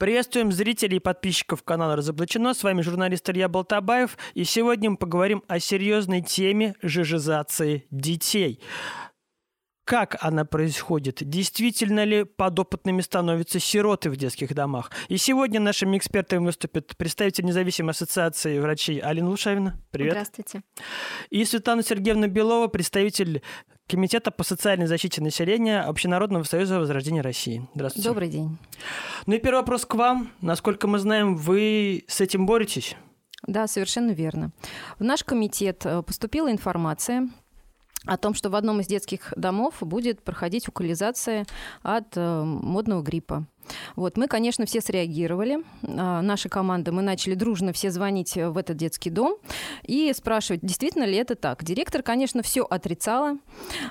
Приветствуем зрителей и подписчиков канала «Разоблачено». С вами журналист Илья Болтабаев. И сегодня мы поговорим о серьезной теме жижизации детей. Как она происходит? Действительно ли подопытными становятся сироты в детских домах? И сегодня нашими экспертами выступит представитель независимой ассоциации врачей Алина Лушавина. Привет. Здравствуйте. И Светлана Сергеевна Белова, представитель Комитета по социальной защите населения Общенародного союза Возрождения России. Здравствуйте. Добрый день. Ну и первый вопрос к вам. Насколько мы знаем, вы с этим боретесь? Да, совершенно верно. В наш комитет э, поступила информация о том, что в одном из детских домов будет проходить укализация от э, модного гриппа. Вот, мы, конечно, все среагировали. А, наша команда, мы начали дружно все звонить в этот детский дом и спрашивать, действительно ли это так. Директор, конечно, все отрицала,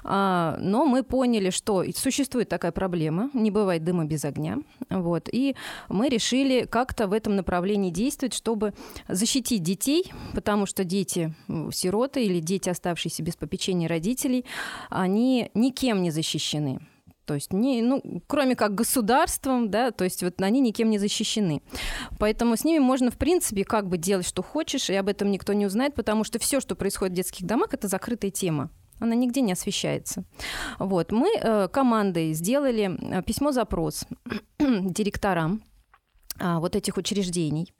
а, но мы поняли, что существует такая проблема, не бывает дыма без огня. Вот, и мы решили как-то в этом направлении действовать, чтобы защитить детей, потому что дети сироты или дети, оставшиеся без попечения родителей, они никем не защищены. То есть, не, ну, кроме как государством, да, то есть вот они никем не защищены. Поэтому с ними можно, в принципе, как бы делать, что хочешь, и об этом никто не узнает, потому что все, что происходит в детских домах, это закрытая тема она нигде не освещается. Вот. Мы э, командой сделали э, письмо-запрос директорам вот этих учреждений,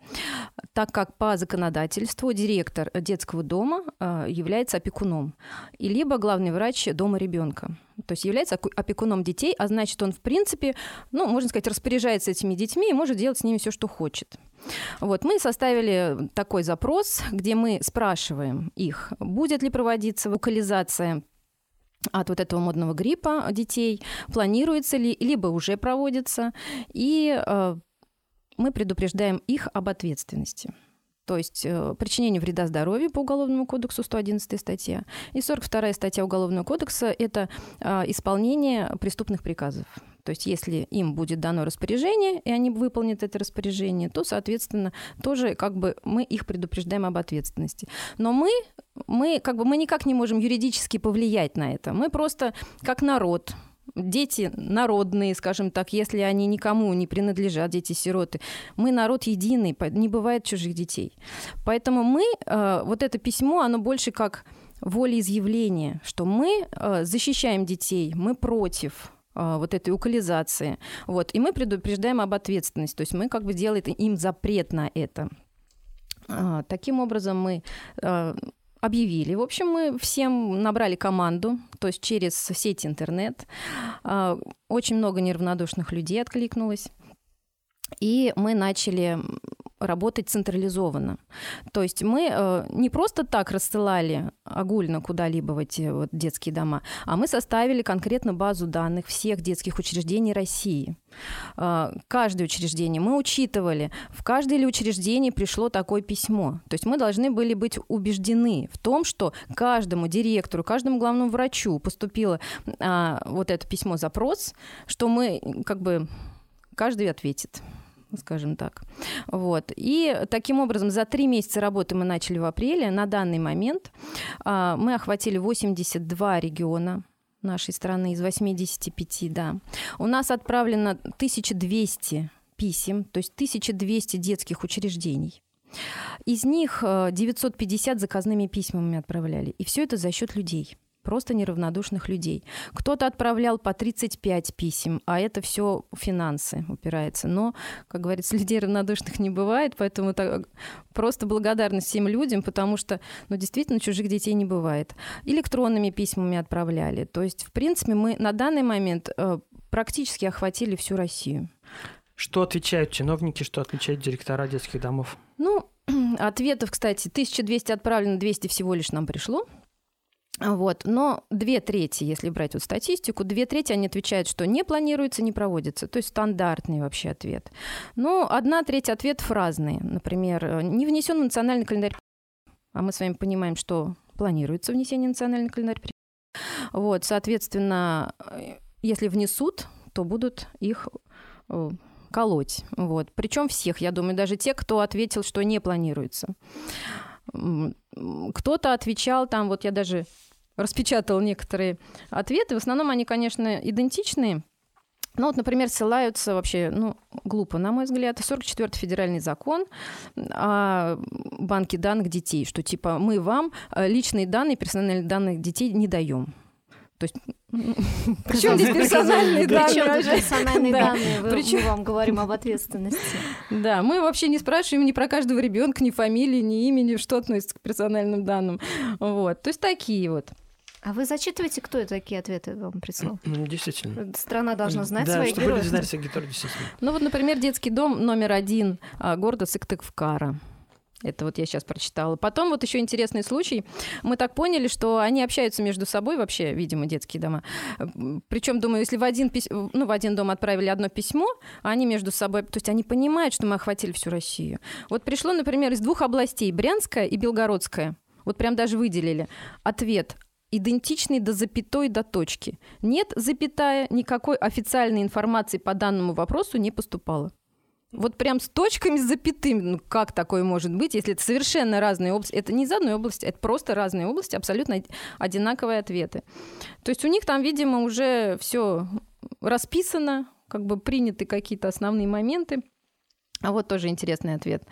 так как по законодательству директор детского дома а, является опекуном, и либо главный врач дома ребенка. То есть является опекуном детей, а значит, он, в принципе, ну, можно сказать, распоряжается этими детьми и может делать с ними все, что хочет. Вот, мы составили такой запрос, где мы спрашиваем их, будет ли проводиться вокализация от вот этого модного гриппа детей, планируется ли, либо уже проводится, и а, мы предупреждаем их об ответственности. То есть э, причинение вреда здоровью по Уголовному кодексу 111 статья. И 42 статья Уголовного кодекса – это э, исполнение преступных приказов. То есть если им будет дано распоряжение, и они выполнят это распоряжение, то, соответственно, тоже как бы мы их предупреждаем об ответственности. Но мы, мы, как бы, мы никак не можем юридически повлиять на это. Мы просто как народ, дети народные, скажем так, если они никому не принадлежат, дети-сироты. Мы народ единый, не бывает чужих детей. Поэтому мы, э, вот это письмо, оно больше как волеизъявление, что мы э, защищаем детей, мы против э, вот этой укализации. Вот, и мы предупреждаем об ответственности. То есть мы как бы делаем им запрет на это. Таким образом, мы объявили. В общем, мы всем набрали команду, то есть через сеть интернет. А, очень много неравнодушных людей откликнулось. И мы начали работать централизованно. То есть мы э, не просто так рассылали огульно куда-либо в эти вот детские дома, а мы составили конкретно базу данных всех детских учреждений России. Э, каждое учреждение мы учитывали, в каждое ли учреждение пришло такое письмо. То есть мы должны были быть убеждены в том, что каждому директору, каждому главному врачу поступило э, вот это письмо-запрос, что мы как бы каждый ответит скажем так. Вот. И таким образом за три месяца работы мы начали в апреле. На данный момент а, мы охватили 82 региона нашей страны из 85, да. У нас отправлено 1200 писем, то есть 1200 детских учреждений. Из них 950 а, заказными письмами отправляли. И все это за счет людей просто неравнодушных людей. Кто-то отправлял по 35 писем, а это все финансы упирается. Но, как говорится, людей равнодушных не бывает, поэтому так, просто благодарность всем людям, потому что, ну, действительно, чужих детей не бывает. Электронными письмами отправляли. То есть, в принципе, мы на данный момент э, практически охватили всю Россию. Что отвечают чиновники, что отвечают директора детских домов? Ну, ответов, кстати, 1200 отправлено, 200 всего лишь нам пришло. Вот. Но две трети, если брать вот статистику, две трети они отвечают, что не планируется, не проводится. То есть стандартный вообще ответ. Но одна треть ответов разные. Например, не внесен в национальный календарь. А мы с вами понимаем, что планируется внесение в национальный календарь. Вот, соответственно, если внесут, то будут их э, колоть. Вот. Причем всех, я думаю, даже те, кто ответил, что не планируется. Кто-то отвечал там, вот я даже распечатал некоторые ответы. В основном они, конечно, идентичные. Ну вот, например, ссылаются вообще, ну, глупо, на мой взгляд, 44-й федеральный закон о банке данных детей, что типа мы вам э, личные данные, персональные данные детей не даем. То есть, причем здесь персональные данные? Причем персональные данные? Мы вам говорим об ответственности. Да, мы вообще не спрашиваем ни про каждого ребенка, ни фамилии, ни имени, что относится к персональным данным. Вот, то есть такие вот. А вы зачитываете, кто такие ответы вам прислал? Ну, действительно. Страна должна знать да, своих чтобы героев. люди знали своих героев, действительно. Ну вот, например, детский дом номер один а, города Сыктывкара. Это вот я сейчас прочитала. Потом вот еще интересный случай. Мы так поняли, что они общаются между собой вообще, видимо, детские дома. Причем, думаю, если в один, пись... ну, в один дом отправили одно письмо, они между собой... То есть они понимают, что мы охватили всю Россию. Вот пришло, например, из двух областей, Брянская и Белгородская. Вот прям даже выделили. Ответ идентичный до запятой до точки. Нет, запятая, никакой официальной информации по данному вопросу не поступало. Вот прям с точками, с запятыми. Ну, как такое может быть, если это совершенно разные области? Это не из одной области, это просто разные области, абсолютно одинаковые ответы. То есть у них там, видимо, уже все расписано, как бы приняты какие-то основные моменты. А вот тоже интересный ответ.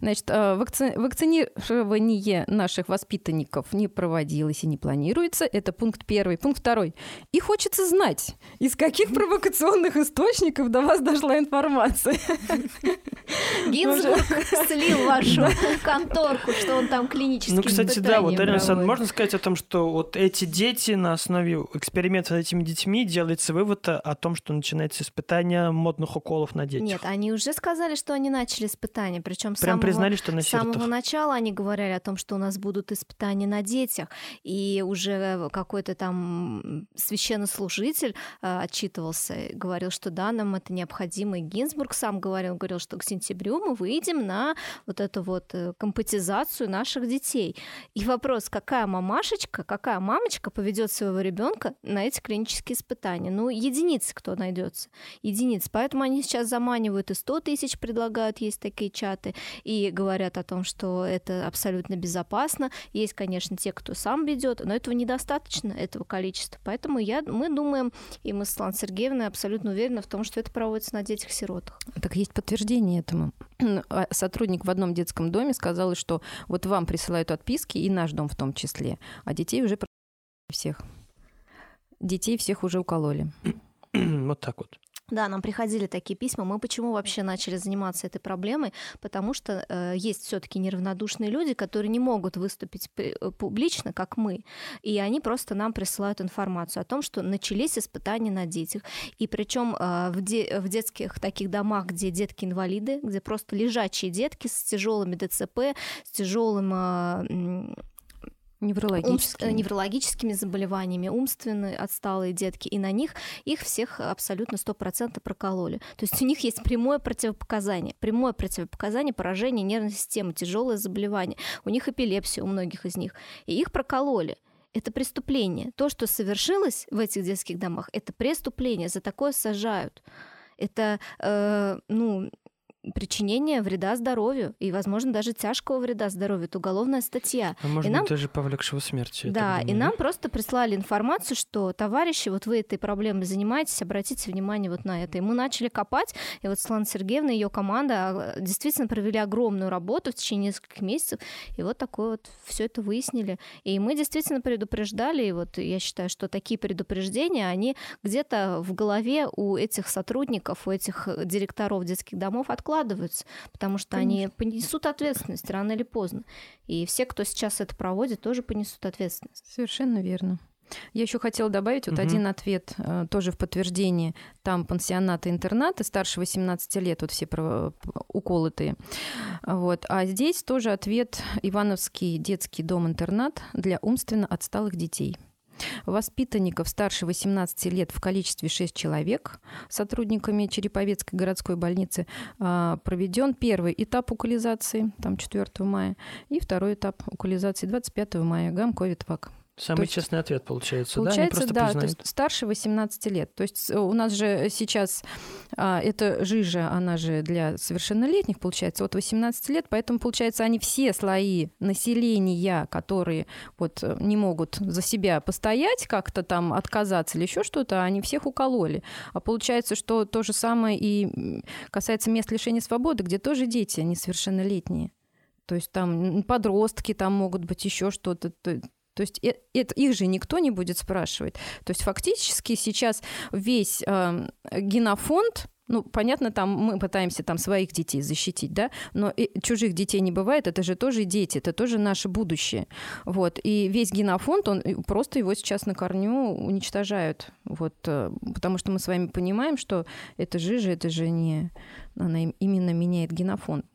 Значит, э, вакци... вакцинирование наших воспитанников не проводилось и не планируется. Это пункт первый. Пункт второй. И хочется знать, из каких провокационных источников до вас дошла информация. Гинзбург слил вашу конторку, что он там клинически Ну, кстати, да, вот, Александр, можно сказать о том, что вот эти дети на основе эксперимента с этими детьми делается вывод о том, что начинается испытание модных уколов на детях. Нет, они уже сказали, что они начали испытания, причем с Прям самого, признали, что с самого начала они говорили о том, что у нас будут испытания на детях, и уже какой-то там священнослужитель э, отчитывался, говорил, что да, нам это необходимо, и Гинзбург сам говорил, говорил, что к сентябрю мы выйдем на вот эту вот э, компатизацию наших детей. И вопрос, какая мамашечка, какая мамочка поведет своего ребенка на эти клинические испытания? Ну, единицы кто найдется, единицы. Поэтому они сейчас заманивают и 100 тысяч предлагают, есть такие чаты, и говорят о том, что это абсолютно безопасно. Есть, конечно, те, кто сам ведет, но этого недостаточно, этого количества. Поэтому я, мы думаем, и мы с Светланой Сергеевной абсолютно уверены в том, что это проводится на детях-сиротах. Так есть подтверждение этому. А Сотрудник в одном детском доме сказал, что вот вам присылают отписки, и наш дом в том числе, а детей уже всех. Детей всех уже укололи. Вот так вот. Да, нам приходили такие письма. Мы почему вообще начали заниматься этой проблемой? Потому что э, есть все-таки неравнодушные люди, которые не могут выступить п- публично, как мы. И они просто нам присылают информацию о том, что начались испытания на детях. И причем э, в, де- в детских таких домах, где детки инвалиды, где просто лежачие детки с тяжелыми ДЦП, с тяжелым э, Неврологическими. э, неврологическими заболеваниями, умственные отсталые детки, и на них их всех абсолютно 100% прокололи. То есть у них есть прямое противопоказание, прямое противопоказание поражения нервной системы, тяжелое заболевание. У них эпилепсия у многих из них, и их прокололи. Это преступление. То, что совершилось в этих детских домах, это преступление. За такое сажают. Это, э, ну, причинение вреда здоровью и, возможно, даже тяжкого вреда здоровью. Это уголовная статья. А может И быть, нам- даже повлекшего смерти. Да, и нам просто прислали информацию, что, товарищи, вот вы этой проблемой занимаетесь, обратите внимание вот на это. И мы начали копать, и вот Светлана Сергеевна и ее команда а, действительно провели огромную работу в течение нескольких месяцев, и вот такое вот все это выяснили. И мы действительно предупреждали, и вот я считаю, что такие предупреждения, они где-то в голове у этих сотрудников, у этих э, директоров детских домов откладываются, потому что они понесут ответственность рано или поздно. И все, кто сейчас это проводит, тоже понесут ответственность. Совершенно верно. Я еще хотела добавить вот Мгм. один ответ, э, тоже в подтверждение. Там пансионаты, интернаты старше 18 лет, вот все про- уколотые. Вот. А здесь тоже ответ Ивановский детский дом-интернат для умственно отсталых детей. Воспитанников старше 18 лет в количестве 6 человек сотрудниками Череповецкой городской больницы а, проведен первый этап укализации, там 4 мая, и второй этап укализации 25 мая, гам ковид вак. Самый есть- честный ответ получается, Получается, да? Они просто да, то есть старше 18 лет. То есть э, у нас же сейчас а, эта жижа, она же для совершеннолетних, получается, от 18 лет, поэтому, получается, они все слои населения, которые вот э, не могут за себя постоять, как-то там отказаться или еще что-то, они всех укололи. А получается, что то же самое и касается мест лишения свободы, где тоже дети несовершеннолетние. То есть там подростки, там могут быть еще что-то. То- то есть э- это, их же никто не будет спрашивать. То есть фактически сейчас весь э, генофонд, ну, понятно, там мы пытаемся там своих детей защитить, да, но и чужих детей не бывает, это же тоже дети, это тоже наше будущее. Вот. И весь генофонд, он просто его сейчас на корню уничтожают. Вот, э, потому что мы с вами понимаем, что это жижа, это же не... Она им- именно меняет генофонд.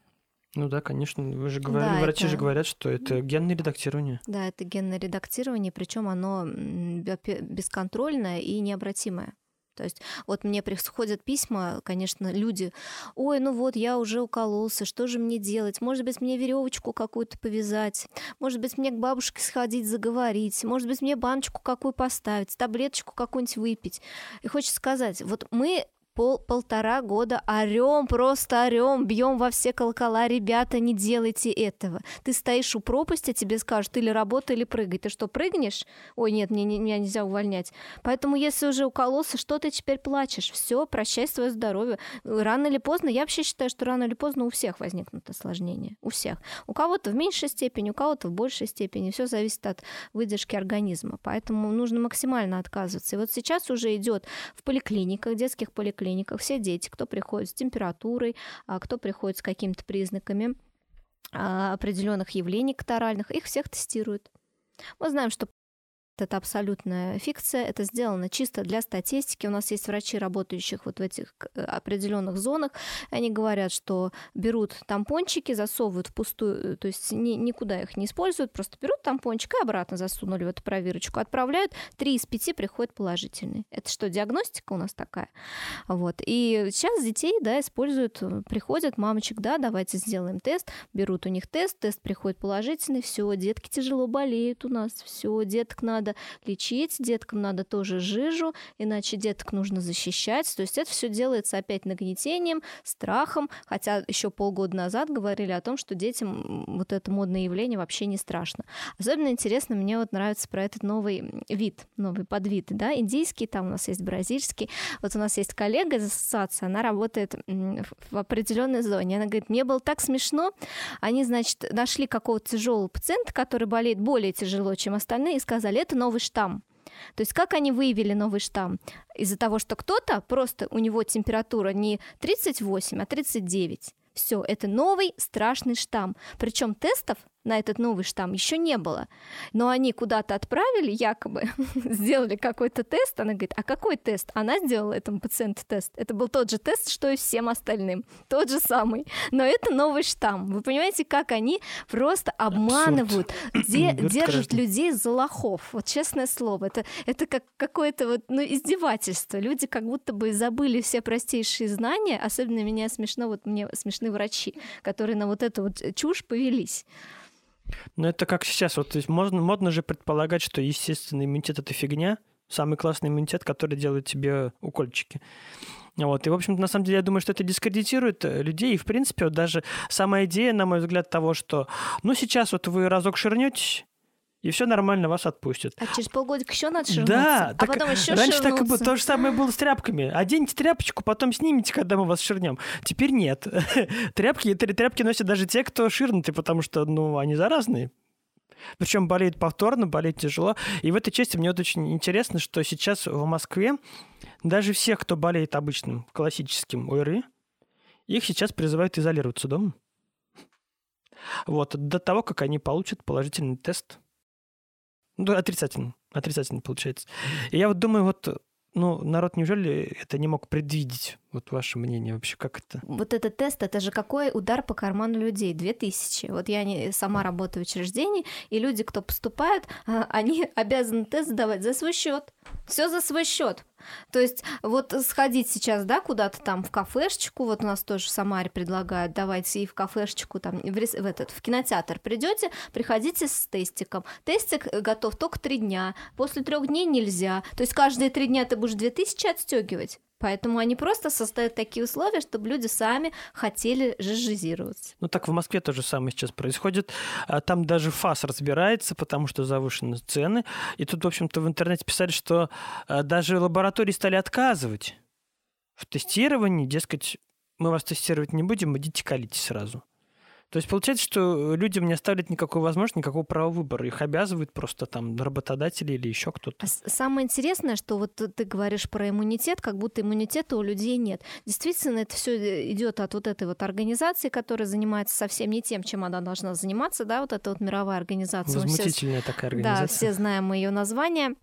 Ну да, конечно. Вы же говорили, Да, врачи же это- говорят, что это генное редактирование. Да, это генное редактирование, причем оно бесконтрольное и необратимое. То есть вот мне приходят письма, конечно, люди, ой, ну вот я уже укололся, что же мне делать? Может быть, мне веревочку какую-то повязать? Может быть, мне к бабушке сходить, заговорить? Может быть, мне баночку какую поставить, таблеточку какую-нибудь выпить? И хочется сказать, вот мы пол, полтора года орем, просто орем, бьем во все колокола, ребята, не делайте этого. Ты стоишь у пропасти, тебе скажут или работай, или прыгай. Ты что, прыгнешь? Ой, нет, мне, не- меня нельзя увольнять. Поэтому, если уже укололся, что ты теперь плачешь? Все, прощай свое здоровье. Рано или поздно, я вообще считаю, что рано или поздно у всех возникнут осложнения. У всех. У кого-то в меньшей степени, у кого-то в большей степени. Все зависит от выдержки организма. Поэтому нужно максимально отказываться. И вот сейчас уже идет в поликлиниках, детских поликлиниках, все дети, кто приходит с температурой, а кто приходит с какими-то признаками а, определенных явлений катаральных, их всех тестируют. Мы знаем, что это абсолютная фикция, это сделано чисто для статистики. У нас есть врачи, работающих вот в этих э, определенных зонах. Они говорят, что берут тампончики, засовывают в пустую, э, то есть ни- никуда их не используют, просто берут тампончик и обратно засунули в эту проверочку, отправляют, три из пяти приходят положительные. Это что, диагностика у нас такая? Вот. И сейчас детей, да, используют, э, приходят, мамочек, да, давайте сделаем тест, берут у них тест, тест приходит положительный, все, детки тяжело болеют у нас, все, деток надо лечить, деткам надо тоже жижу, иначе деток нужно защищать. То есть это все делается опять нагнетением, страхом, хотя еще полгода назад говорили о том, что детям вот это модное явление вообще не страшно. Особенно интересно мне вот нравится про этот новый вид, новый подвид, да, индийский, там у нас есть бразильский. Вот у нас есть коллега из ассоциации, она работает в определенной зоне. Она говорит, мне было так смешно, они, значит, нашли какого-то тяжелого пациента, который болеет более тяжело, чем остальные, и сказали, это новый штамм. То есть как они выявили новый штамм? Из-за того, что кто-то просто у него температура не 38, а 39. Все, это новый страшный штамм. Причем тестов на этот новый штамм еще не было. Но они куда-то отправили, якобы, сделали какой-то тест. Она говорит, а какой тест? Она сделала этому пациенту тест. Это был тот же тест, что и всем остальным. Тот же самый. Но это новый штамм. Вы понимаете, как они просто обманывают, де- держат граждан. людей за лохов. Вот честное слово. Это, это как какое-то вот, ну, издевательство. Люди как будто бы забыли все простейшие знания. Особенно меня смешно, вот мне смешны врачи, которые на вот эту вот чушь повелись. Ну, это как сейчас. Вот то есть можно, модно же предполагать, что естественный иммунитет – это фигня. Самый классный иммунитет, который делает тебе укольчики. Вот. И, в общем-то, на самом деле, я думаю, что это дискредитирует э, людей. И, в принципе, вот даже сама идея, на мой взгляд, того, что, ну, сейчас вот вы разок ширнетесь, и все нормально, вас отпустят. А через полгодика еще надо ширнуться. Да, а так потом еще раньше так и было. ширнуться. То же самое было с тряпками. Оденьте тряпочку, потом снимите, когда мы вас ширнем. Теперь нет. Тряпки, тря- тряпки носят даже те, кто ширнуты, потому что, ну, они заразные. Причем болеют повторно, болеет тяжело. И в этой части мне вот очень интересно, что сейчас в Москве даже всех, кто болеет обычным классическим ОРВИ, их сейчас призывают изолироваться дома. Вот, до того, как они получат положительный тест. Ну, отрицательный. Отрицательный получается. И я вот думаю, вот, ну, народ неужели это не мог предвидеть? Вот ваше мнение вообще, как это? Вот этот тест, это же какой удар по карману людей? 2000. Вот я не, сама работаю в учреждении, и люди, кто поступают, а, они обязаны тест сдавать за свой счет. Все за свой счет. То есть вот сходить сейчас, да, куда-то там в кафешечку, вот у нас тоже в Самаре предлагают, давайте и в кафешечку там в, рес... в этот в кинотеатр придете, приходите с тестиком. Тестик готов только три дня, после трех дней нельзя. То есть каждые три дня ты будешь 2000 отстегивать. Поэтому они просто создают такие условия, чтобы люди сами хотели жижизироваться. Ну так в Москве то же самое сейчас происходит. А там даже ФАС разбирается, потому что завышены цены. И тут, в общем-то, в интернете писали, что а, даже лаборатории стали отказывать в тестировании. Дескать, мы вас тестировать не будем, идите колите сразу. То есть получается, что людям не оставляют никакой возможности, никакого права выбора. Их обязывают просто там работодатели или еще кто-то. А самое интересное, что вот ты говоришь про иммунитет, как будто иммунитета у людей нет. Действительно, это все э, идет от вот этой вот организации, которая занимается совсем не тем, чем она должна заниматься, да, вот эта вот мировая организация. Возмутительная все, такая организация. Да, все знаем ее название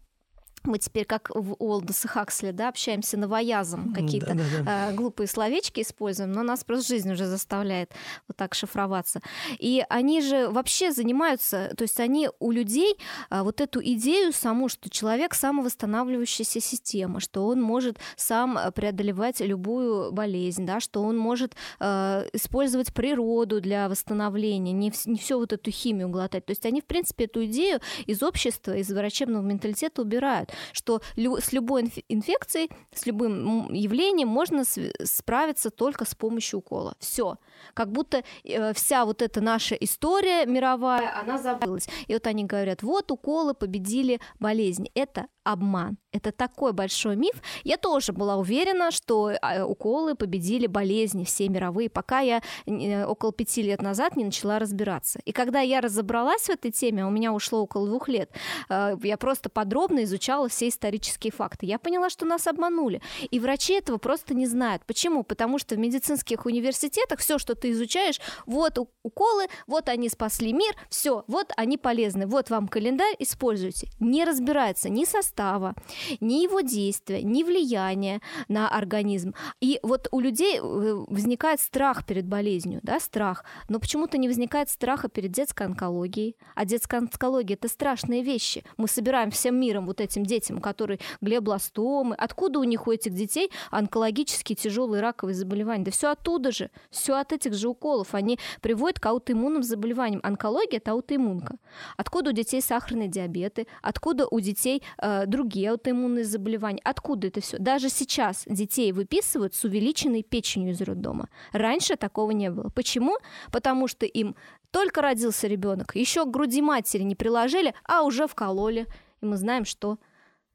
мы теперь как в Олдоса Хаксли, да, общаемся новоязом, какие-то да, да, да. Э, глупые словечки используем, но нас просто жизнь уже заставляет вот так шифроваться. И они же вообще занимаются, то есть они у людей э, вот эту идею саму, что человек самовосстанавливающаяся система, что он может сам преодолевать любую болезнь, да, что он может э, использовать природу для восстановления, не, не все вот эту химию глотать. То есть они, в принципе, эту идею из общества, из врачебного менталитета убирают что с любой инфекцией, с любым явлением можно справиться только с помощью укола. Все. Как будто э, вся вот эта наша история мировая, она забылась. И вот они говорят, вот уколы победили болезнь. Это обман. Это такой большой миф. Я тоже была уверена, что а, уколы победили болезни все мировые, пока я э, около пяти лет назад не начала разбираться. И когда я разобралась в этой теме, у меня ушло около двух лет, э, я просто подробно изучала все исторические факты. Я поняла, что нас обманули. И врачи этого просто не знают. Почему? Потому что в медицинских университетах все, что ты изучаешь, вот уколы, вот они спасли мир, все, вот они полезны, вот вам календарь, используйте. Не разбирается ни состав состава, ни его действия, ни влияния на организм. И вот у людей э, возникает страх перед болезнью, да, страх, но почему-то не возникает страха перед детской онкологией. А детская онкология – это страшные вещи. Мы собираем всем миром вот этим детям, которые глиобластомы. Откуда у них у этих детей онкологические тяжелые раковые заболевания? Да все оттуда же, все от этих же уколов. Они приводят к аутоиммунным заболеваниям. Онкология – это аутоиммунка. Откуда у детей сахарный диабеты? Откуда у детей э, другие аутоиммунные заболевания. Откуда это все? Даже сейчас детей выписывают с увеличенной печенью из роддома. Раньше такого не было. Почему? Потому что им только родился ребенок, еще к груди матери не приложили, а уже вкололи. И мы знаем, что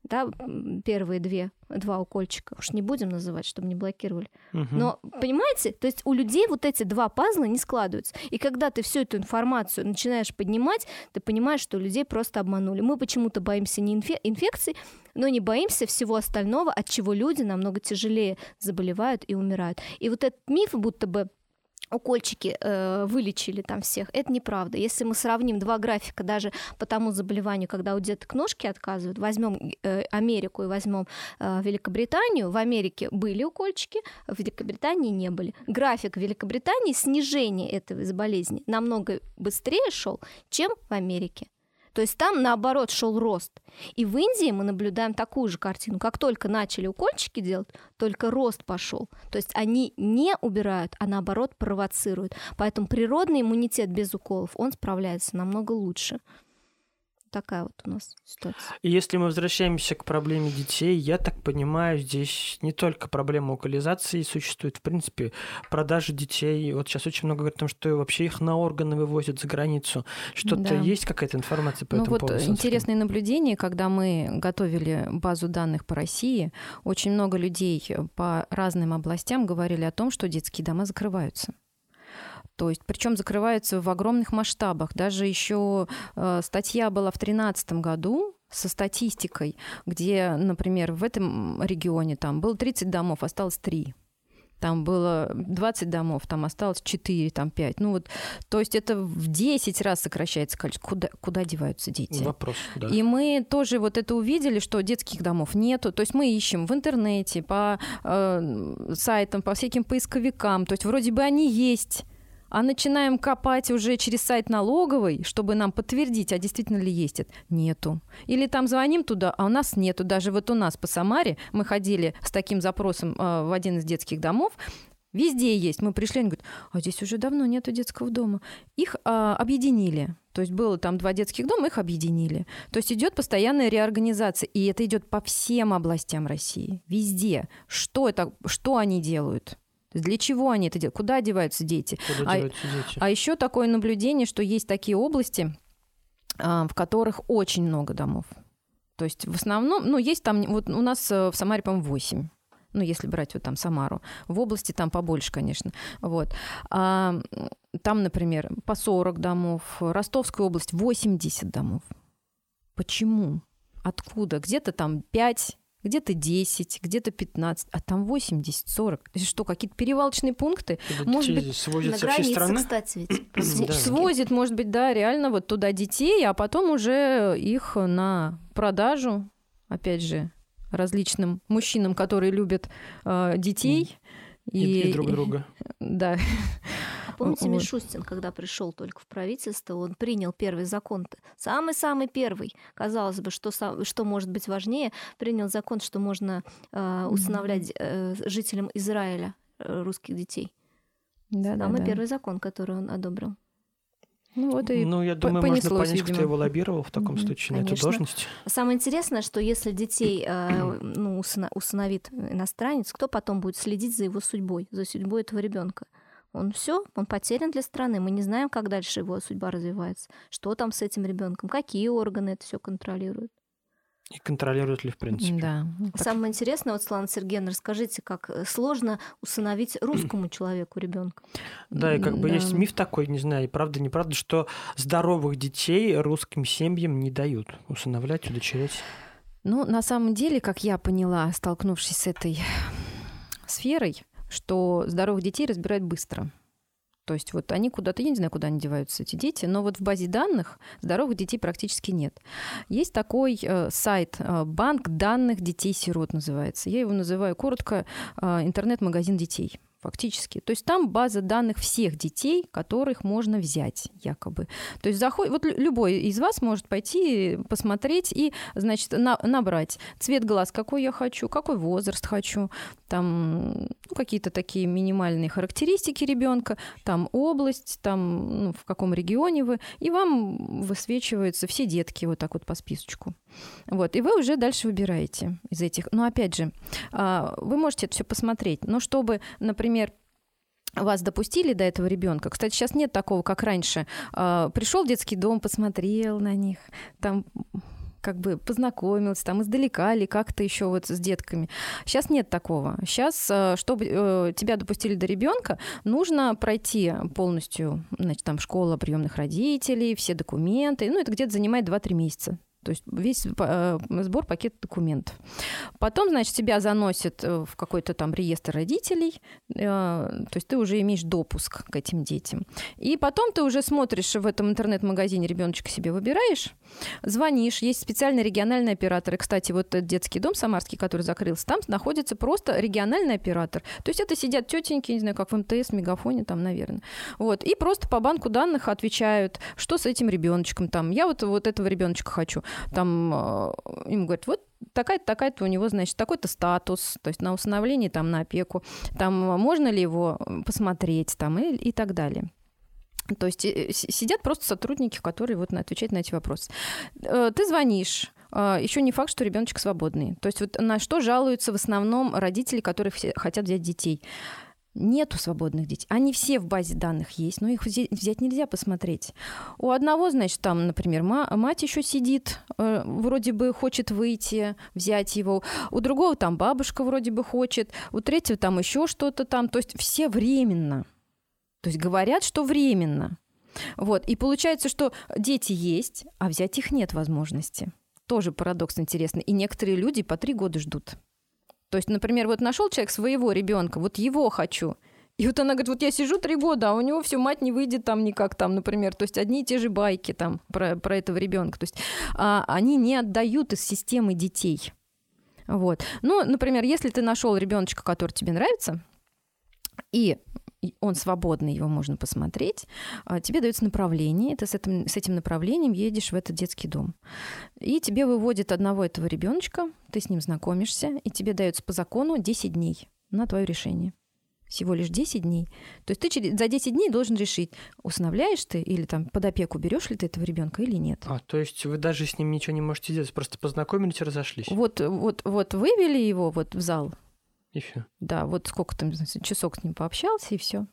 да, первые две, два укольчика. Уж не будем называть, чтобы не блокировали. Угу. Но, понимаете, то есть у людей вот эти два пазла не складываются. И когда ты всю эту информацию начинаешь поднимать, ты понимаешь, что людей просто обманули. Мы почему-то боимся не инфе- инфекций, но не боимся всего остального, от чего люди намного тяжелее заболевают и умирают. И вот этот миф, будто бы укольчики э, вылечили там всех. Это неправда. Если мы сравним два графика даже по тому заболеванию, когда у деток ножки отказывают, возьмем э, Америку и возьмем э, Великобританию, в Америке были укольчики, в Великобритании не были. График Великобритании снижения этого болезни намного быстрее шел, чем в Америке. То есть там, наоборот, шел рост. И в Индии мы наблюдаем такую же картину. Как только начали укольчики делать, только рост пошел. То есть они не убирают, а наоборот провоцируют. Поэтому природный иммунитет без уколов, он справляется намного лучше такая вот у нас ситуация. Если мы возвращаемся к проблеме детей, я так понимаю, здесь не только проблема локализации существует, в принципе, продажи детей. Вот сейчас очень много говорят о том, что вообще их на органы вывозят за границу. Что-то да. есть какая-то информация по ну этому вот поводу? Интересное наблюдение, когда мы готовили базу данных по России, очень много людей по разным областям говорили о том, что детские дома закрываются. То есть, причем закрываются в огромных масштабах. Даже еще э, статья была в 2013 году со статистикой, где, например, в этом регионе там было 30 домов, осталось 3 там было 20 домов, там осталось 4, там 5. Ну вот, то есть это в 10 раз сокращается количество. Куда, куда деваются дети? Вопрос, да. И мы тоже вот это увидели, что детских домов нету. То есть мы ищем в интернете, по э, сайтам, по всяким поисковикам. То есть вроде бы они есть, а начинаем копать уже через сайт налоговой, чтобы нам подтвердить, а действительно ли есть это. Нету. Или там звоним туда, а у нас нету. Даже вот у нас по Самаре мы ходили с таким запросом э, в один из детских домов, Везде есть. Мы пришли, они говорят, а здесь уже давно нету детского дома. Их а, объединили. То есть было там два детских дома, их объединили. То есть идет постоянная реорганизация, и это идет по всем областям России, везде. Что это, что они делают? Для чего они это делают? Куда одеваются дети? Куда а, деваются дети? а еще такое наблюдение, что есть такие области, а, в которых очень много домов. То есть в основном, ну, есть там, вот у нас э, в Самаре, по-моему, 8 ну, если брать вот там Самару. В области там побольше, конечно. Вот. А, там, например, по 40 домов, Ростовская область 80 домов. Почему? Откуда? Где-то там 5, где-то 10, где-то 15, а там 80, 40. Это что, какие-то перевалочные пункты? Когда может быть, свозят На границе, страны? кстати, ведь. Да. Свозит, может быть, да, реально вот туда детей, а потом уже их на продажу, опять же, различным мужчинам, которые любят э, детей. И, и друг друга. Да. А помните, Вот. Мишустин, когда пришел только в правительство, он принял первый закон, самый-самый первый. Казалось бы, что, что может быть важнее, принял закон, что можно э, усыновлять э, жителям Израиля э, русских детей. Да, да, Самый да. первый закон, который он одобрил. Ну вот и Ну, я думаю, можно понять, кто видимо. его лоббировал в таком Мгм, случае на эту конечно. должность. Самое интересное, что если детей э, ну, усыновит иностранец, кто потом будет следить за его судьбой, за судьбой этого ребенка? Он все, он потерян для страны. Мы не знаем, как дальше его судьба развивается. Что там с этим ребенком, какие органы это все контролируют. И контролирует ли, в принципе. Да. ну, так Самое интересное, вот, Светлана Сергеевна, расскажите, как э, сложно усыновить русскому человеку ребенка. Да, и как бы Да. есть миф такой, не знаю, правда, неправда, что здоровых детей русским семьям не дают усыновлять, удочерять. Ну, на самом деле, как я поняла, столкнувшись с этой сферой, что здоровых детей разбирают быстро. То есть вот они куда-то, я не знаю, куда они деваются, эти дети, но вот в базе данных здоровых детей практически нет. Есть такой э, сайт, э, банк данных детей-сирот называется. Я его называю коротко э, интернет-магазин детей фактически. То есть там база данных всех детей, которых можно взять, якобы. То есть заход... вот лю- любой из вас может пойти посмотреть и, значит, на- набрать цвет глаз, какой я хочу, какой возраст хочу, там ну, какие-то такие минимальные характеристики ребенка, там область, там ну, в каком регионе вы, и вам высвечиваются все детки вот так вот по списочку. Вот, и вы уже дальше выбираете из этих. Но опять же, а, вы можете это все посмотреть, но чтобы, например, вас допустили до этого ребенка. Кстати, сейчас нет такого, как раньше. А, Пришел в детский дом, посмотрел на них, там как бы познакомился, там издалека или как-то еще вот с детками. Сейчас нет такого. Сейчас, э, чтобы э, тебя допустили до ребенка, нужно пройти полностью, значит, там школа приемных родителей, все документы. Ну, это где-то занимает 2-3 месяца. То есть весь э, сбор пакет документов. Потом, значит, тебя заносят э, в какой-то там реестр родителей, э, то есть ты уже имеешь допуск к этим детям. И потом ты уже смотришь в этом интернет-магазине, ребеночка себе выбираешь, звонишь, есть специальные региональные операторы. Кстати, вот этот детский дом самарский, который закрылся, там находится просто региональный оператор. То есть это сидят тетеньки, не знаю, как в МТС, Мегафоне там, наверное. Вот. И просто по банку данных отвечают, что с этим ребеночком там. Я вот, вот этого ребеночка хочу. Там э, им говорят, вот такая-то, такая-то у него, значит, такой-то статус, то есть на усыновление, там, на опеку, там, э, можно ли его посмотреть, там, и, и так далее. То есть э, с- сидят просто сотрудники, которые вот отвечают на эти вопросы. Э, Ты звонишь, еще не факт, что ребеночек свободный. То есть вот на что жалуются в основном родители, которые хотят взять детей. Нету свободных детей. Они все в базе данных есть, но их взять нельзя посмотреть. У одного, значит, там, например, ма- мать еще сидит, э, вроде бы хочет выйти, взять его. У другого там бабушка вроде бы хочет. У третьего там еще что-то там. То есть все временно. То есть говорят, что временно. Вот. И получается, что дети есть, а взять их нет возможности. Тоже парадокс интересный. И некоторые люди по три года ждут. То есть, например, вот нашел человек своего ребенка, вот его хочу. И вот она говорит, вот я сижу три года, а у него все мать не выйдет там никак там, например. То есть одни и те же байки там про, про этого ребенка. То есть а, они не отдают из системы детей. Вот. Ну, например, если ты нашел ребеночка, который тебе нравится, и он свободный, его можно посмотреть, а, тебе дается направление, и ты с этим, с этим направлением едешь в этот детский дом. И тебе выводят одного этого ребеночка, ты с ним знакомишься, и тебе дается по закону 10 дней на твое решение. Всего лишь 10 дней. То есть ты за 10 дней должен решить, усыновляешь ты или там под опеку берешь ли ты этого ребенка или нет. А, то есть вы даже с ним ничего не можете делать, просто познакомились и разошлись. Вот, вот, вот вывели его вот в зал, и все. Да, вот сколько там, часок с ним пообщался, и все.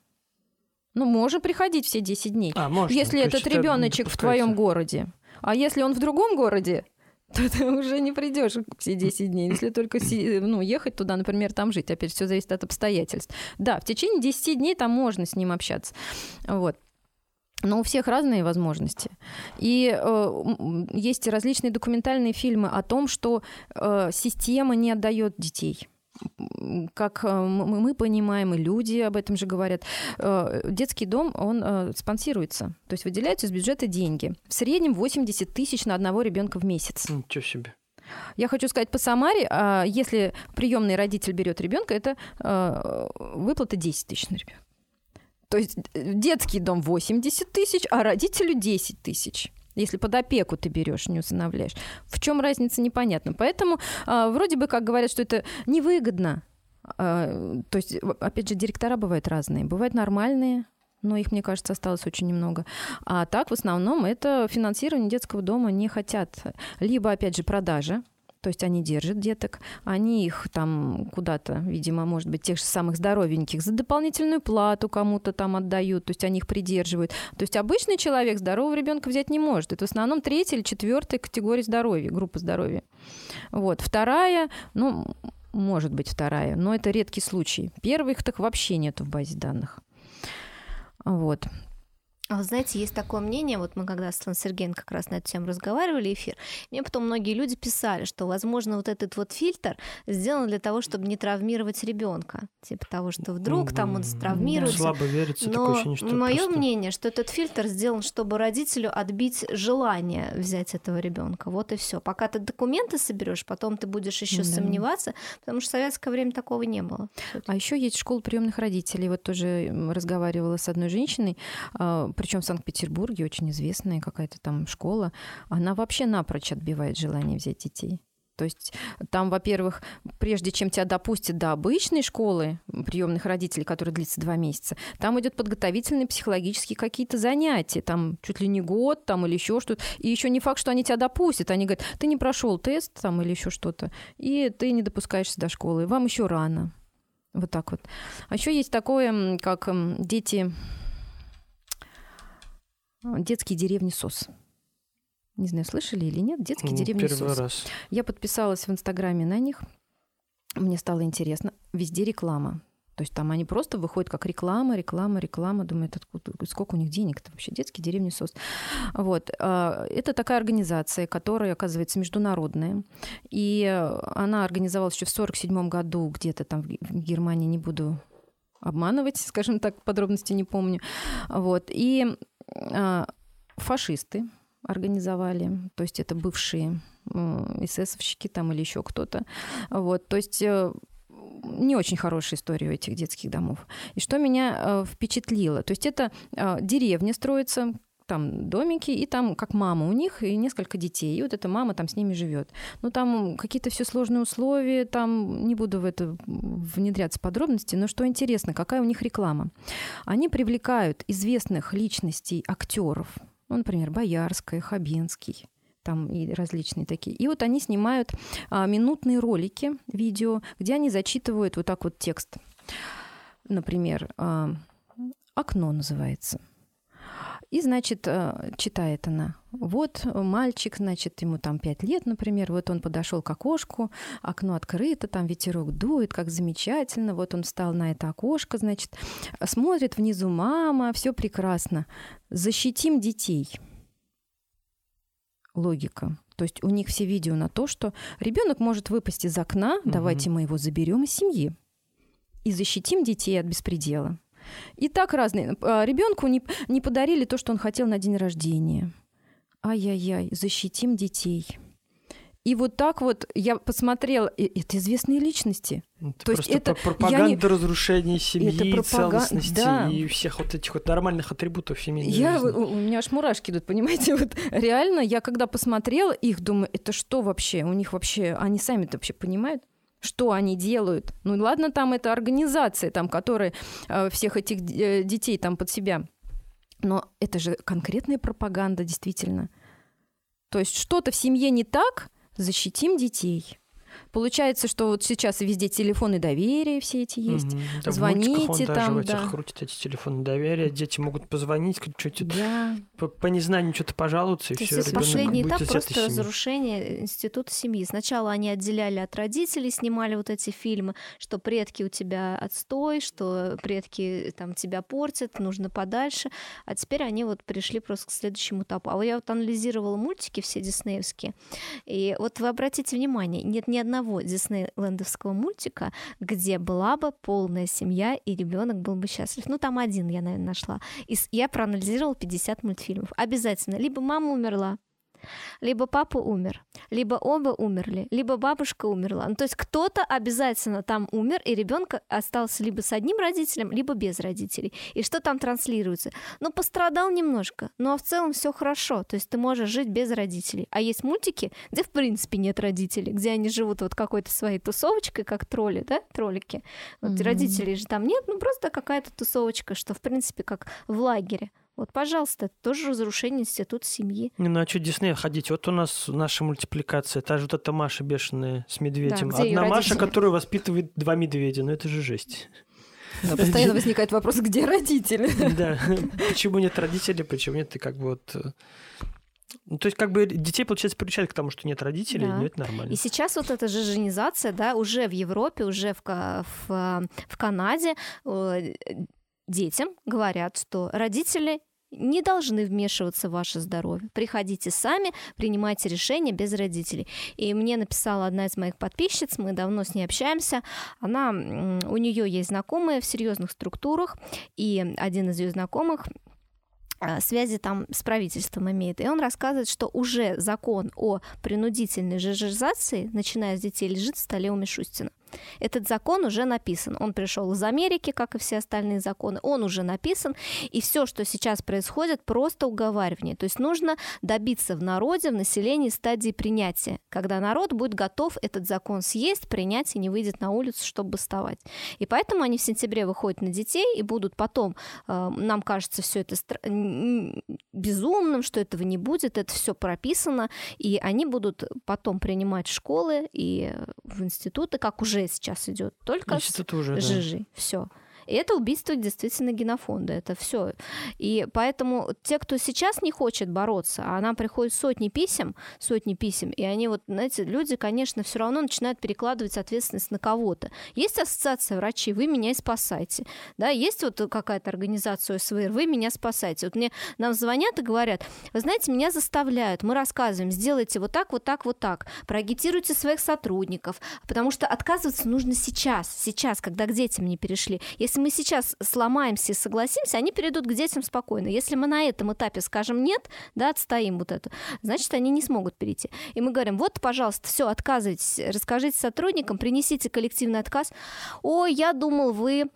Ну, можно приходить все 10 дней. А, можно. Если этот ребеночек в твоем городе. А если он в другом городе, то ты уже не придешь все 10 дней. Если только ну, ехать туда, например, там жить. Опять все зависит от обстоятельств. Да, в течение 10 дней там можно с ним общаться. Вот. Но у всех разные возможности. И э, есть различные документальные фильмы о том, что э, система не отдает детей как э, мы понимаем, и люди об этом же говорят, э, детский дом, он э, спонсируется. То есть выделяются из бюджета деньги. В среднем 80 тысяч на одного ребенка в месяц. Ничего себе. Я хочу сказать по Самаре, а, если приемный родитель берет ребенка, это выплата 10 тысяч на ребенка. То есть детский дом 80 тысяч, а родителю 10 тысяч если под опеку ты берешь, не усыновляешь. В чем разница, непонятно. Поэтому э, вроде бы как говорят, что это невыгодно. Э, то есть, опять же, директора бывают разные. Бывают нормальные, но их, мне кажется, осталось очень немного. А так, в основном, это финансирование детского дома не хотят. Либо, опять же, продажа, то есть они держат деток, они их там куда-то, видимо, может быть, тех же самых здоровеньких за дополнительную плату кому-то там отдают, то есть они их придерживают. То есть обычный человек здорового ребенка взять не может. Это в основном третья или четвертая категория здоровья, группа здоровья. Вот. Вторая, ну, может быть вторая, но это редкий случай. Первых так вообще нету в базе данных. Вот. А вы знаете, есть такое мнение, вот мы когда с Лан Сергеем как раз на эту тему разговаривали, эфир, мне потом многие люди писали, что, возможно, вот этот вот фильтр сделан для того, чтобы не травмировать ребенка. Типа того, что вдруг там он травмируется. Слабо верится, Но такое ощущение, что мое просто... мнение, что этот фильтр сделан, чтобы родителю отбить желание взять этого ребенка. Вот и все. Пока ты документы соберешь, потом ты будешь еще да. сомневаться, потому что в советское время такого не было. А еще есть школа приемных родителей. Вот тоже разговаривала с одной женщиной, а, причем в Санкт-Петербурге очень известная какая-то там школа, она вообще напрочь отбивает желание взять детей. То есть там, во-первых, прежде чем тебя допустят до обычной школы приемных родителей, которая длится два месяца, там идет подготовительные психологические какие-то занятия, там чуть ли не год, там или еще что-то. И еще не факт, что они тебя допустят. Они говорят, ты не прошел тест там или еще что-то, и ты не допускаешься до школы. Вам еще рано. Вот так вот. А еще есть такое, как дети детские деревни СОС. Не знаю, слышали или нет, детские деревни Первый СОС. раз. Я подписалась в Инстаграме на них. Мне стало интересно. Везде реклама. То есть там они просто выходят как реклама, реклама, реклама. Думаю, откуда, сколько у них денег-то вообще? Детские деревни СОС. Вот. А, это такая организация, которая, оказывается, международная. И она организовалась еще в 1947 году где-то там в Германии, не буду обманывать, скажем так, подробности не помню. Вот. И а, фашисты организовали, то есть это бывшие эсэсовщики там или еще кто-то. Вот, то есть э, не очень хорошая история у этих детских домов. И что меня э, впечатлило, то есть это э, деревня строится, там домики, и там как мама у них, и несколько детей. И вот эта мама там с ними живет. Ну, там какие-то все сложные условия, там не буду в это внедряться подробности, но что интересно, какая у них реклама. Они привлекают известных личностей, актеров, ну, например, Боярская, Хабенский, там и различные такие. И вот они снимают а, минутные ролики, видео, где они зачитывают вот так вот текст. Например, а, «Окно» называется. И, значит, э, читает она. Вот мальчик, значит, ему там пять лет, например, вот он подошел к окошку, окно открыто, там ветерок дует, как замечательно, вот он встал на это окошко, значит, смотрит внизу мама, все прекрасно. Защитим детей. Логика. То есть у них все видео на то, что ребенок может выпасть из окна, угу. давайте мы его заберем из семьи и защитим детей от беспредела. И так разные. А, Ребенку не, не подарили то, что он хотел на день рождения. Ай-яй-яй, защитим детей. И вот так вот я посмотрела, это известные личности. Это То есть просто это- про- пропаганда не- разрушения семьи, пропага- целостности да. и всех вот этих вот нормальных атрибутов семейной Я, жизни. у у меня аж мурашки идут, понимаете? Вот реально, я когда посмотрела их, думаю, это что вообще? У них вообще, они сами-то вообще понимают? Что они делают? Ну ладно, там это организация, там, которая э, всех этих э, детей там под себя. Но это же конкретная пропаганда, действительно. То есть что-то в семье не так, защитим детей. Получается, что вот сейчас везде телефоны доверия все эти есть. Мгм. Да, Звоните он даже там, в этих да. крутит эти телефоны доверия. Дети могут позвонить, что-то Да. по, по незнанию что-то пожалуются, и То все. есть последний этап просто разрушения института семьи. Сначала они отделяли от родителей, снимали вот эти фильмы, что предки у тебя отстой, что предки там тебя портят, нужно подальше. А теперь они вот пришли просто к следующему этапу. А вот я вот анализировала мультики все диснеевские, и вот вы обратите внимание, нет ни одного диснейлендовского мультика, где была бы полная семья и ребенок был бы счастлив. Ну, там один я, наверное, нашла. И я проанализировала 50 мультфильмов. Обязательно. Либо мама умерла, либо папа умер, либо оба умерли, либо бабушка умерла. Ну, то есть кто-то обязательно там умер, и ребенка остался либо с одним родителем, либо без родителей. И что там транслируется? Ну, пострадал немножко, ну а в целом все хорошо. То есть ты можешь жить без родителей. А есть мультики, где в принципе нет родителей, где они живут вот какой-то своей тусовочкой, как тролли, да, троллики. Вот Мгм. родителей же там нет, ну просто какая-то тусовочка, что в принципе как в лагере. Вот, пожалуйста, это тоже разрушение института семьи. Не, ну а что Дисней ходить? Вот у нас наша мультипликация, та же вот эта Маша бешеная с медведем. её Одна Маша, которую воспитывает два медведя, ну это же жесть. Да, постоянно возникает вопрос, где родители? Да, почему нет родителей, почему нет, и как бы вот... Ну, то есть, как бы детей, получается, приучают к тому, что нет родителей, Да. но это нормально. И сейчас вот эта же женизация, да, уже в Европе, уже в, в, э, в Канаде э, детям говорят, что родители не должны вмешиваться в ваше здоровье. Приходите сами, принимайте решения без родителей. И мне написала одна из моих подписчиц, мы давно с ней общаемся. Она, у нее есть знакомые в серьезных структурах, и один из ее знакомых а, связи там с правительством имеет. И он рассказывает, что уже закон о принудительной жижизации, начиная с детей, лежит в столе у Мишустина. Этот закон уже написан. Он пришел из Америки, как и все остальные законы. Он уже написан. И все, что сейчас происходит, просто уговаривание. То есть нужно добиться в народе, в населении стадии принятия, когда народ будет готов этот закон съесть, принять и не выйдет на улицу, чтобы бастовать. И поэтому они в сентябре выходят на детей и будут потом, э, нам кажется, все это н- безумным, что этого не будет, это все прописано, и они будут потом принимать в школы и э, в институты, как уже сейчас идет, только с Институт уже, да. Все. И это убийство действительно генофонда, это все. И поэтому те, кто сейчас не хочет бороться, а нам приходят сотни писем, сотни писем, и они вот, знаете, люди, конечно, все равно начинают перекладывать ответственность на кого-то. Есть ассоциация врачей, вы меня спасайте. Да, есть вот какая-то организация СВР, вы меня спасайте. Вот мне нам звонят и говорят, вы знаете, меня заставляют, мы рассказываем, сделайте вот так, вот так, вот так, проагитируйте своих сотрудников, потому что отказываться нужно сейчас, сейчас, когда к детям не перешли. Если мы сейчас сломаемся и согласимся, они перейдут к детям спокойно. Если мы на этом этапе скажем нет, да, отстоим вот это, значит, они не смогут перейти. И мы говорим, вот, пожалуйста, все, отказывайтесь, расскажите сотрудникам, принесите коллективный отказ. Ой, я думал, вы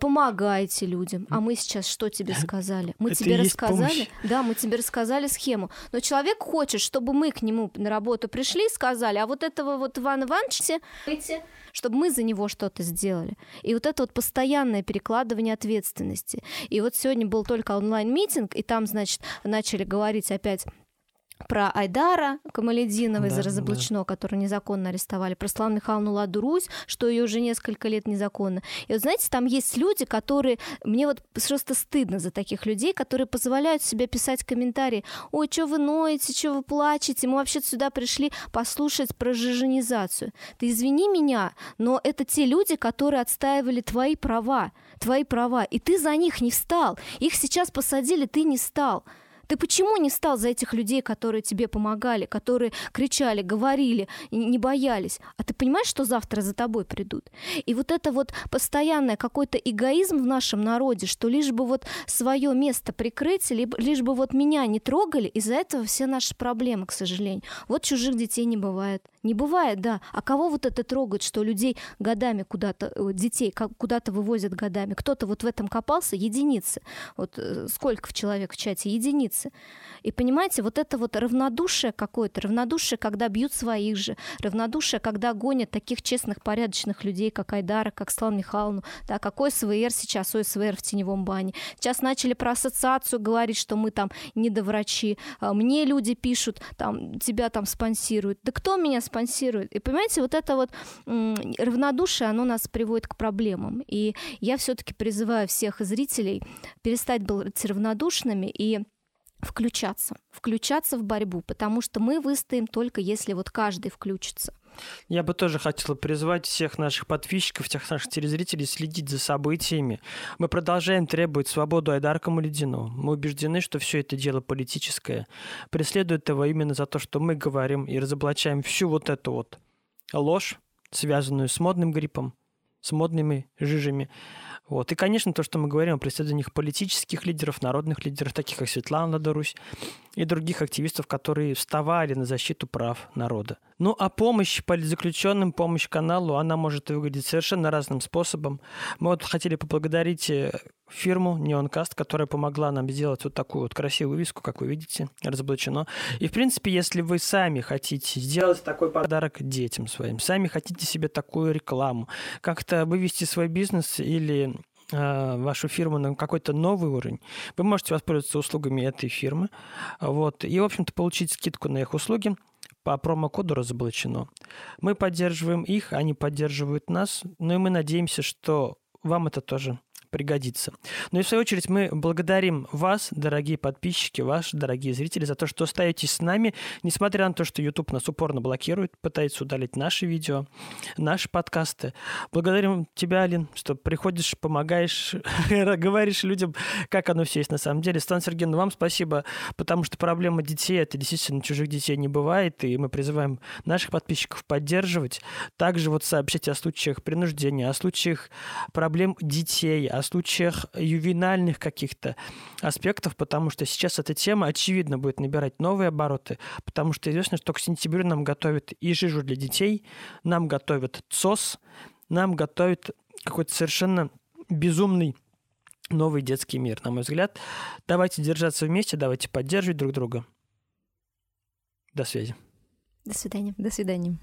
помогаете людям. А мы сейчас что тебе сказали? Мы Это тебе рассказали. помощь. Да, мы тебе рассказали схему. Но человек хочет, чтобы мы к нему на работу пришли и сказали, а вот этого вот Ивана Ивановича, чтобы мы за него что-то сделали. И вот это вот постоянное перекладывание ответственности. И вот сегодня был только онлайн-митинг, и там, значит, начали говорить опять про Айдара Камалединова из Да, Разоблачено, которую незаконно арестовали, про Славу Михайловну Ладурусь, что ее уже несколько лет незаконно. И вот знаете, там есть люди, которые... Мне вот просто стыдно за таких людей, которые позволяют себе писать комментарии. Ой, что вы ноете, что вы плачете? Мы вообще сюда пришли послушать про жиженизацию. Ты извини меня, но это те люди, которые отстаивали твои права, твои права, и ты за них не встал. Их сейчас посадили, ты не стал. Ты почему не стал за этих людей, которые тебе помогали, которые кричали, говорили, не боялись? А ты понимаешь, что завтра за тобой придут? И вот это вот постоянное какой-то эгоизм в нашем народе, что лишь бы вот свое место прикрыть, либо, лишь бы вот меня не трогали, из-за этого все наши проблемы, к сожалению. Вот чужих детей не бывает. Не бывает, да. А кого вот это трогает, что людей годами куда-то, э, детей куда-то вывозят годами? Кто-то вот в этом копался? Единицы. Вот э, сколько в человек в чате? Единицы. И понимаете, вот это вот равнодушие какое-то, равнодушие, когда бьют своих же, равнодушие, когда гонят таких честных, порядочных людей, как Айдара, как Слава Михайловну, да, какой СВР сейчас, ОСВР в теневом бане. Сейчас начали про ассоциацию говорить, что мы там недоврачи. А мне люди пишут, там, тебя там спонсируют. Да кто меня спонсирует? И понимаете, вот это вот равнодушие, оно нас приводит к проблемам. И я все-таки призываю всех зрителей перестать быть равнодушными и включаться, включаться в борьбу, потому что мы выстоим только если вот каждый включится. Я бы тоже хотел призвать всех наших подписчиков, всех наших телезрителей следить за событиями. Мы продолжаем требовать свободу Айдар Камаледину. Мы убеждены, что все это дело политическое. Преследует его именно за то, что мы говорим и разоблачаем всю вот эту вот ложь, связанную с модным гриппом, с модными жижами. Вот. И, конечно, то, что мы говорим о преследованиях политических лидеров, народных лидеров, таких как Светлана Ладарусь, и других активистов, которые вставали на защиту прав народа. Ну, а помощь политзаключенным, помощь каналу, она может выглядеть совершенно разным способом. Мы вот хотели поблагодарить э, фирму Neoncast, которая помогла нам сделать вот такую вот красивую вывеску, как вы видите, разоблачено. И, в принципе, если вы сами хотите сделать такой подарок детям своим, сами хотите себе такую рекламу, как-то вывести свой бизнес или вашу фирму на какой-то новый уровень, вы можете воспользоваться услугами этой фирмы. Вот, и, в общем-то, получить скидку на их услуги по промокоду разоблачено. Мы поддерживаем их, они поддерживают нас, ну и мы надеемся, что вам это тоже пригодится. Ну и в свою очередь мы благодарим вас, дорогие подписчики, вас, дорогие зрители, за то, что остаетесь с нами, несмотря на то, что YouTube нас упорно блокирует, пытается удалить наши видео, наши подкасты. Благодарим тебя, Алин, что приходишь, помогаешь, говоришь людям, как оно все есть на самом деле. Стан Сергеевна, вам спасибо, потому что проблема детей, это действительно чужих детей не бывает, и мы призываем наших подписчиков поддерживать. Также вот сообщать о случаях принуждения, о случаях проблем детей, о случаях ювенальных каких-то аспектов, потому что сейчас эта тема, очевидно, будет набирать новые обороты, потому что известно, что к сентябрю нам готовят и жижу для детей, нам готовят ЦОС, нам готовят какой-то совершенно безумный новый детский мир, на мой взгляд. Давайте держаться вместе, давайте поддерживать друг друга. До связи. До свидания. До свидания.